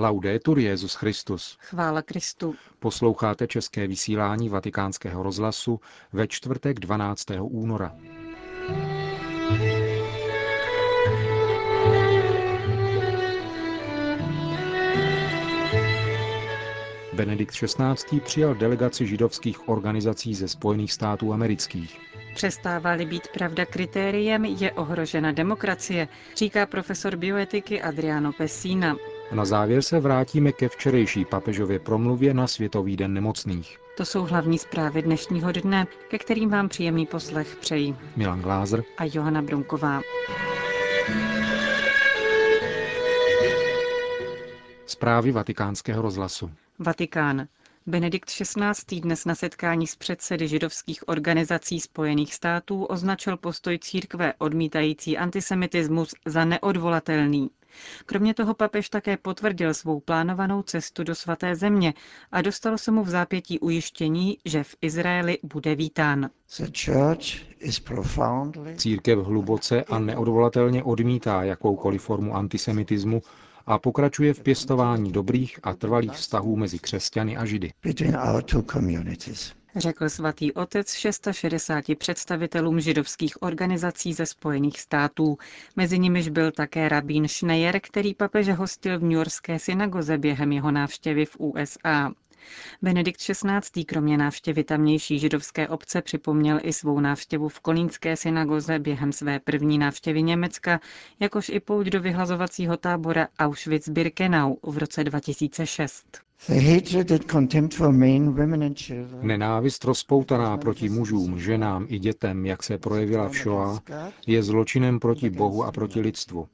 Laudetur Jezus Christus. Chvála Kristu. Posloucháte české vysílání Vatikánského rozhlasu ve čtvrtek 12. února. Benedikt XVI. přijal delegaci židovských organizací ze Spojených států amerických. Přestává-li být pravda kritériem, je ohrožena demokracie, říká profesor bioetiky Adriano Pessina. Na závěr se vrátíme ke včerejší papežově promluvě na Světový den nemocných. To jsou hlavní zprávy dnešního dne, ke kterým vám příjemný poslech přejí Milan Glázer a Johana Brunková. Zprávy vatikánského rozhlasu. Vatikán. Benedikt XVI. dnes na setkání s předsedy židovských organizací Spojených států označil postoj církve odmítající antisemitismus za neodvolatelný. Kromě toho papež také potvrdil svou plánovanou cestu do svaté země a dostalo se mu v zápětí ujištění, že v Izraeli bude vítán. Církev hluboce a neodvolatelně odmítá jakoukoliv formu antisemitismu a pokračuje v pěstování dobrých a trvalých vztahů mezi křesťany a židy. Řekl svatý otec 660 představitelům židovských organizací ze Spojených států. Mezi nimiž byl také rabín Schneier, který papeže hostil v New Yorkské synagoze během jeho návštěvy v USA. Benedikt XVI. kromě návštěvy tamnější židovské obce připomněl i svou návštěvu v Kolínské synagoze během své první návštěvy Německa, jakož i pouť do vyhlazovacího tábora Auschwitz-Birkenau v roce 2006. Nenávist rozpoutaná proti mužům, ženám i dětem, jak se projevila v Shoah, je zločinem proti Bohu a proti lidstvu.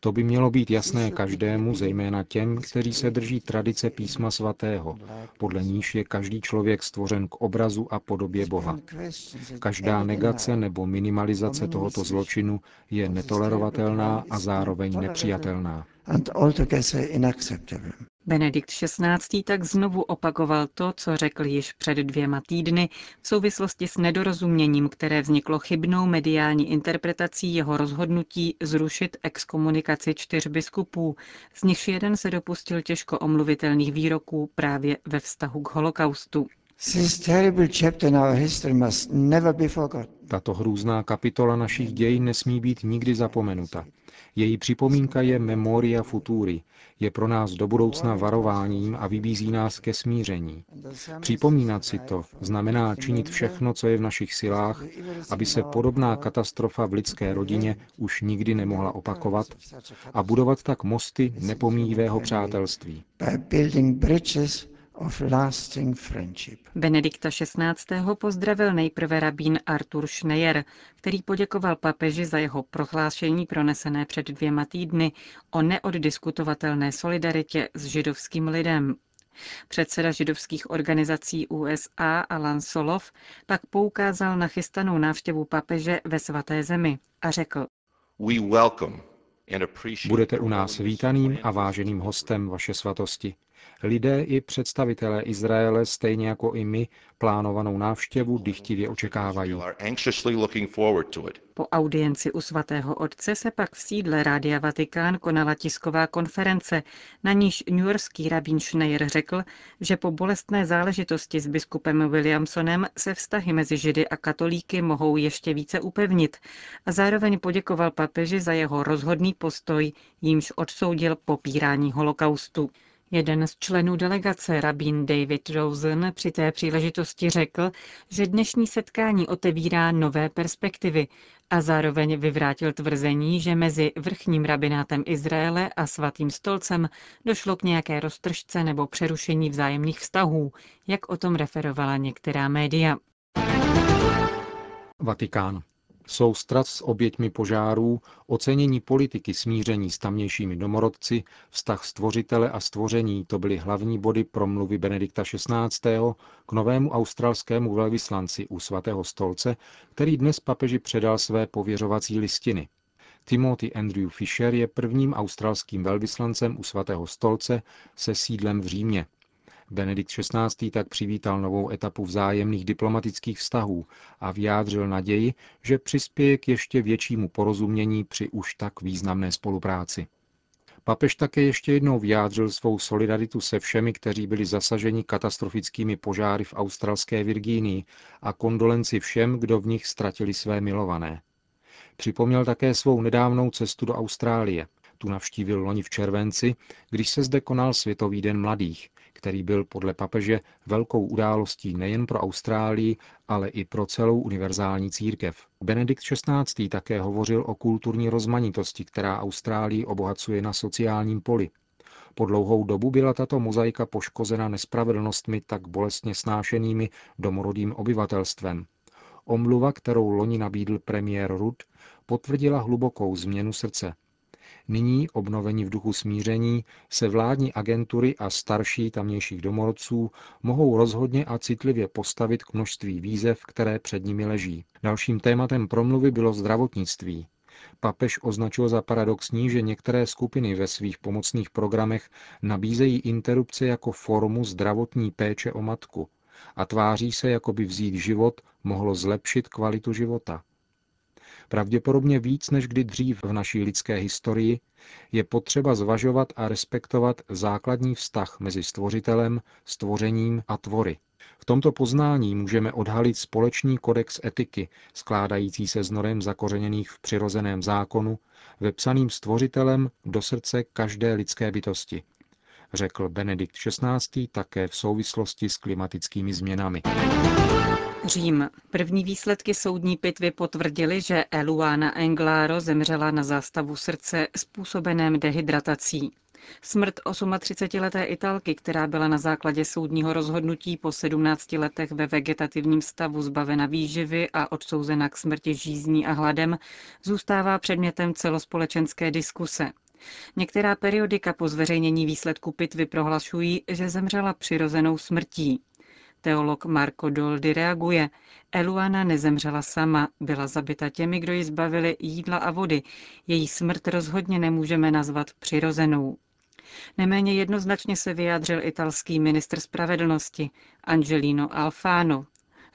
To by mělo být jasné každému, zejména těm, kteří se drží tradice písma svatého, podle níž je každý člověk stvořen k obrazu a podobě Boha. Každá negace nebo minimalizace tohoto zločinu je netolerovatelná a zároveň nepřijatelná. Benedikt XVI. tak znovu opakoval to, co řekl již před dvěma týdny v souvislosti s nedorozuměním, které vzniklo chybnou mediální interpretací jeho rozhodnutí zrušit exkomunikaci čtyř biskupů, z nichž jeden se dopustil těžko omluvitelných výroků právě ve vztahu k holokaustu. Tato hrůzná kapitola našich dějin nesmí být nikdy zapomenuta. Její připomínka je Memoria Futuri, je pro nás do budoucna varováním a vybízí nás ke smíření. Připomínat si to znamená činit všechno, co je v našich silách, aby se podobná katastrofa v lidské rodině už nikdy nemohla opakovat a budovat tak mosty nepomíjivého přátelství. Benedikta XVI. pozdravil nejprve rabín Artur Schneier, který poděkoval papeži za jeho prohlášení pronesené před dvěma týdny o neoddiskutovatelné solidaritě s židovským lidem. Předseda židovských organizací USA Alan Solov pak poukázal na chystanou návštěvu papeže ve svaté zemi a řekl, Budete u nás vítaným a váženým hostem, vaše svatosti. Lidé i představitelé Izraele, stejně jako i my, plánovanou návštěvu dychtivě očekávají. Po audienci u svatého otce se pak v sídle Rádia Vatikán konala tisková konference, na níž newyorský rabín Schneier řekl, že po bolestné záležitosti s biskupem Williamsonem se vztahy mezi židy a katolíky mohou ještě více upevnit a zároveň poděkoval papeži za jeho rozhodný postoj, jímž odsoudil popírání holokaustu. Jeden z členů delegace, rabín David Rosen, při té příležitosti řekl, že dnešní setkání otevírá nové perspektivy a zároveň vyvrátil tvrzení, že mezi vrchním rabinátem Izraele a svatým stolcem došlo k nějaké roztržce nebo přerušení vzájemných vztahů, jak o tom referovala některá média. Vatikán soustrat s oběťmi požárů, ocenění politiky smíření s tamnějšími domorodci, vztah stvořitele a stvoření, to byly hlavní body promluvy Benedikta XVI. k novému australskému velvyslanci u svatého stolce, který dnes papeži předal své pověřovací listiny. Timothy Andrew Fisher je prvním australským velvyslancem u svatého stolce se sídlem v Římě. Benedikt XVI. tak přivítal novou etapu vzájemných diplomatických vztahů a vyjádřil naději, že přispěje k ještě většímu porozumění při už tak významné spolupráci. Papež také ještě jednou vyjádřil svou solidaritu se všemi, kteří byli zasaženi katastrofickými požáry v australské Virgínii a kondolenci všem, kdo v nich ztratili své milované. Připomněl také svou nedávnou cestu do Austrálie. Tu navštívil loni v červenci, když se zde konal Světový den mladých, který byl podle papeže velkou událostí nejen pro Austrálii, ale i pro celou univerzální církev. Benedikt XVI. také hovořil o kulturní rozmanitosti, která Austrálii obohacuje na sociálním poli. Po dlouhou dobu byla tato mozaika poškozena nespravedlnostmi tak bolestně snášenými domorodým obyvatelstvem. Omluva, kterou loni nabídl premiér Rudd, potvrdila hlubokou změnu srdce. Nyní, obnovení v duchu smíření, se vládní agentury a starší tamnějších domorodců mohou rozhodně a citlivě postavit k množství výzev, které před nimi leží. Dalším tématem promluvy bylo zdravotnictví. Papež označil za paradoxní, že některé skupiny ve svých pomocných programech nabízejí interrupce jako formu zdravotní péče o matku a tváří se, jako by vzít život mohlo zlepšit kvalitu života. Pravděpodobně víc než kdy dřív v naší lidské historii je potřeba zvažovat a respektovat základní vztah mezi stvořitelem, stvořením a tvory. V tomto poznání můžeme odhalit společný kodex etiky, skládající se z norem zakořeněných v přirozeném zákonu, vepsaným stvořitelem do srdce každé lidské bytosti, řekl Benedikt XVI. také v souvislosti s klimatickými změnami. Řím. První výsledky soudní pitvy potvrdily, že Eluana Englaro zemřela na zástavu srdce způsobeném dehydratací. Smrt 38-leté Italky, která byla na základě soudního rozhodnutí po 17 letech ve vegetativním stavu zbavena výživy a odsouzena k smrti žízní a hladem, zůstává předmětem celospolečenské diskuse. Některá periodika po zveřejnění výsledku pitvy prohlašují, že zemřela přirozenou smrtí. Teolog Marco Doldy reaguje. Eluana nezemřela sama, byla zabita těmi, kdo ji zbavili jídla a vody. Její smrt rozhodně nemůžeme nazvat přirozenou. Neméně jednoznačně se vyjádřil italský ministr spravedlnosti Angelino Alfano.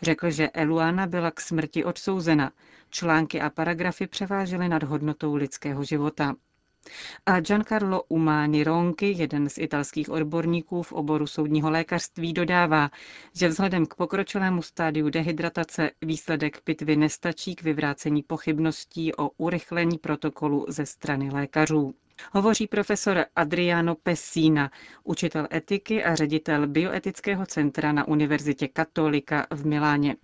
Řekl, že Eluana byla k smrti odsouzena. Články a paragrafy převážely nad hodnotou lidského života. A Giancarlo Umani Ronchi, jeden z italských odborníků v oboru soudního lékařství, dodává, že vzhledem k pokročilému stádiu dehydratace výsledek pitvy nestačí k vyvrácení pochybností o urychlení protokolu ze strany lékařů. Hovoří profesor Adriano Pessina, učitel etiky a ředitel bioetického centra na Univerzitě Katolika v Miláně.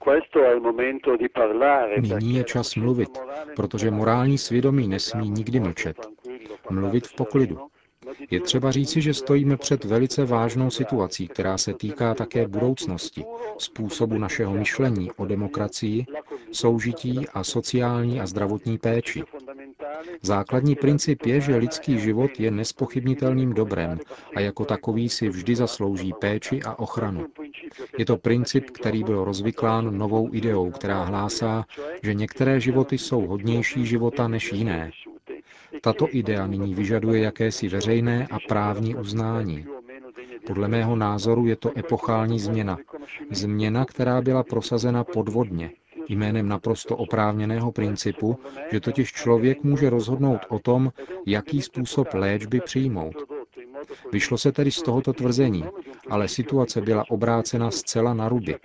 Nyní je čas mluvit, protože morální svědomí nesmí nikdy mlčet. Mluvit v poklidu. Je třeba říci, že stojíme před velice vážnou situací, která se týká také budoucnosti, způsobu našeho myšlení o demokracii, soužití a sociální a zdravotní péči. Základní princip je, že lidský život je nespochybnitelným dobrem a jako takový si vždy zaslouží péči a ochranu. Je to princip, který byl rozvyklán novou ideou, která hlásá, že některé životy jsou hodnější života než jiné. Tato idea nyní vyžaduje jakési veřejné a právní uznání. Podle mého názoru je to epochální změna. Změna, která byla prosazena podvodně, jménem naprosto oprávněného principu, že totiž člověk může rozhodnout o tom, jaký způsob léčby přijmout. Vyšlo se tedy z tohoto tvrzení, ale situace byla obrácena zcela na ruby.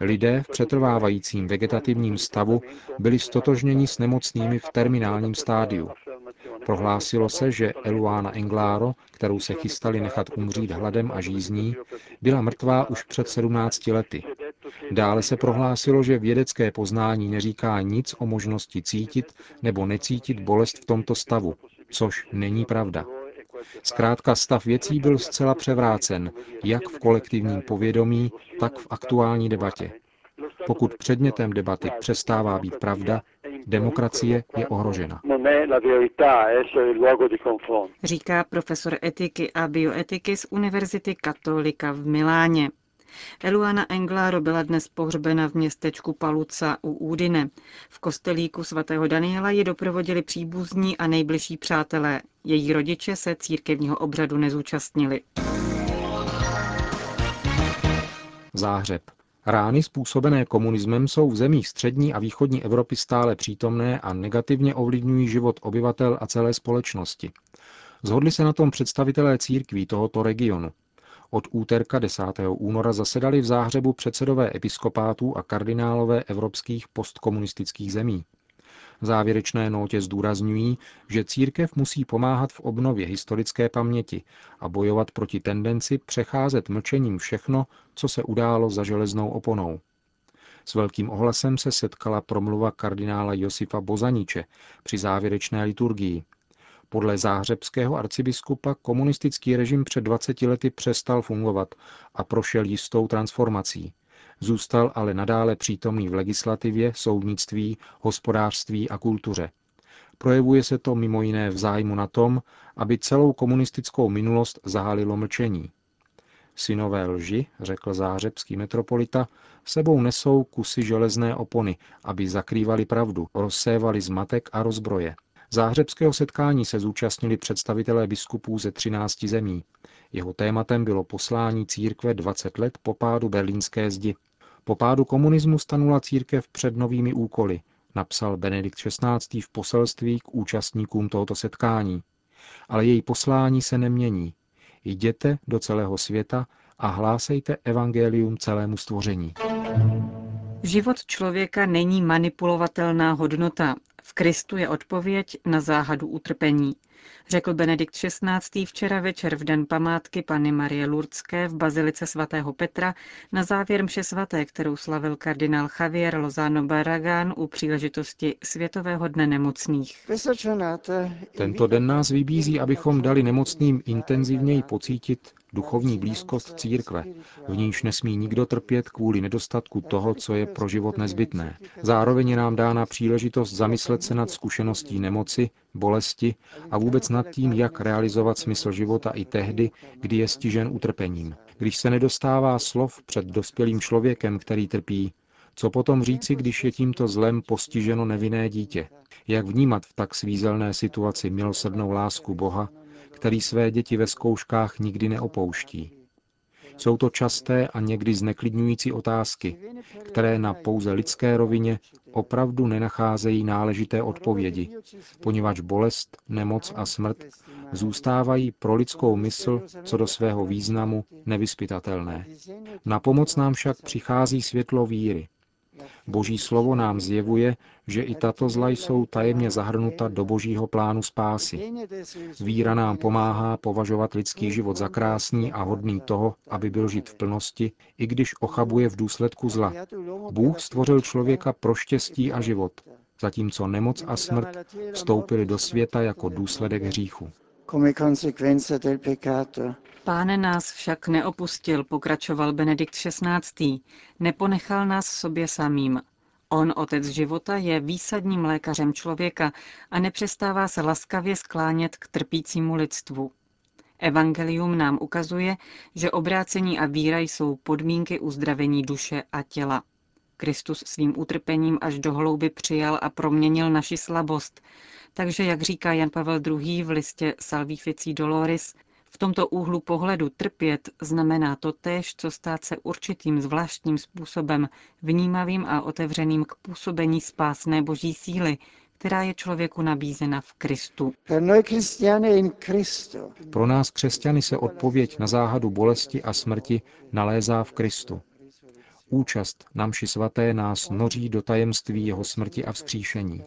Lidé v přetrvávajícím vegetativním stavu byli stotožněni s nemocnými v terminálním stádiu. Prohlásilo se, že Eluana Englaro, kterou se chystali nechat umřít hladem a žízní, byla mrtvá už před 17 lety. Dále se prohlásilo, že vědecké poznání neříká nic o možnosti cítit nebo necítit bolest v tomto stavu, což není pravda. Zkrátka stav věcí byl zcela převrácen, jak v kolektivním povědomí, tak v aktuální debatě. Pokud předmětem debaty přestává být pravda, demokracie je ohrožena. Říká profesor etiky a bioetiky z Univerzity Katolika v Miláně. Eluana Englaro byla dnes pohřbena v městečku Paluca u Údine. V kostelíku svatého Daniela ji doprovodili příbuzní a nejbližší přátelé. Její rodiče se církevního obřadu nezúčastnili. Záhřeb. Rány způsobené komunismem jsou v zemích střední a východní Evropy stále přítomné a negativně ovlivňují život obyvatel a celé společnosti. Zhodli se na tom představitelé církví tohoto regionu. Od úterka 10. února zasedali v Záhřebu předsedové episkopátů a kardinálové evropských postkomunistických zemí. V závěrečné nótě zdůrazňují, že církev musí pomáhat v obnově historické paměti a bojovat proti tendenci přecházet mlčením všechno, co se událo za železnou oponou. S velkým ohlasem se setkala promluva kardinála Josifa Bozaniče při závěrečné liturgii. Podle záhřebského arcibiskupa komunistický režim před 20 lety přestal fungovat a prošel jistou transformací. Zůstal ale nadále přítomný v legislativě, soudnictví, hospodářství a kultuře. Projevuje se to mimo jiné v zájmu na tom, aby celou komunistickou minulost zahalilo mlčení. Synové lži, řekl zářebský metropolita, sebou nesou kusy železné opony, aby zakrývali pravdu, rozsévali zmatek a rozbroje. Záhřebského setkání se zúčastnili představitelé biskupů ze 13 zemí. Jeho tématem bylo poslání církve 20 let po pádu berlínské zdi. Po pádu komunismu stanula církev před novými úkoly, napsal Benedikt XVI. v poselství k účastníkům tohoto setkání. Ale její poslání se nemění. Jděte do celého světa a hlásejte evangelium celému stvoření. Život člověka není manipulovatelná hodnota. V Kristu je odpověď na záhadu utrpení, řekl Benedikt XVI. včera večer v den památky Panny Marie Lurdské v Bazilice svatého Petra na závěr mše svaté, kterou slavil kardinál Javier Lozano Barragán u příležitosti Světového dne nemocných. Tento den nás vybízí, abychom dali nemocným intenzivněji pocítit duchovní blízkost církve, v níž nesmí nikdo trpět kvůli nedostatku toho, co je pro život nezbytné. Zároveň je nám dána příležitost zamyslet se nad zkušeností nemoci, bolesti a vůbec nad tím, jak realizovat smysl života i tehdy, kdy je stižen utrpením. Když se nedostává slov před dospělým člověkem, který trpí, co potom říci, když je tímto zlem postiženo nevinné dítě? Jak vnímat v tak svízelné situaci milosrdnou lásku Boha, který své děti ve zkouškách nikdy neopouští. Jsou to časté a někdy zneklidňující otázky, které na pouze lidské rovině opravdu nenacházejí náležité odpovědi, poněvadž bolest, nemoc a smrt zůstávají pro lidskou mysl co do svého významu nevyspytatelné. Na pomoc nám však přichází světlo víry, Boží slovo nám zjevuje, že i tato zla jsou tajemně zahrnuta do božího plánu spásy. Víra nám pomáhá považovat lidský život za krásný a hodný toho, aby byl žit v plnosti, i když ochabuje v důsledku zla. Bůh stvořil člověka pro štěstí a život, zatímco nemoc a smrt vstoupily do světa jako důsledek hříchu. Pán nás však neopustil, pokračoval Benedikt XVI. Neponechal nás sobě samým. On, otec života, je výsadním lékařem člověka a nepřestává se laskavě sklánět k trpícímu lidstvu. Evangelium nám ukazuje, že obrácení a víra jsou podmínky uzdravení duše a těla. Kristus svým utrpením až do hlouby přijal a proměnil naši slabost. Takže, jak říká Jan Pavel II. v listě Salvifici Doloris, v tomto úhlu pohledu trpět znamená to též, co stát se určitým zvláštním způsobem vnímavým a otevřeným k působení spásné boží síly, která je člověku nabízena v Kristu. Pro nás křesťany se odpověď na záhadu bolesti a smrti nalézá v Kristu. Účast na mši svaté nás noří do tajemství jeho smrti a vzkříšení.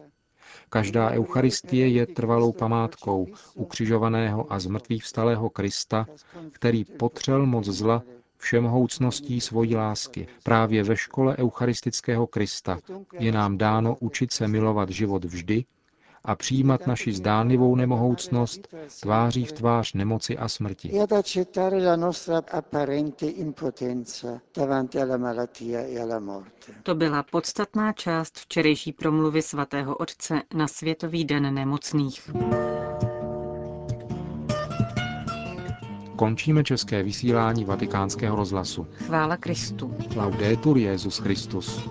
Každá eucharistie je trvalou památkou ukřižovaného a zmrtvých vstalého Krista, který potřel moc zla všemohoucností svojí lásky. Právě ve škole eucharistického Krista je nám dáno učit se milovat život vždy a přijímat naši zdánlivou nemohoucnost tváří v tvář nemoci a smrti. To byla podstatná část včerejší promluvy svatého otce na Světový den nemocných. Končíme české vysílání vatikánského rozhlasu. Chvála Kristu. Laudetur Jezus Christus.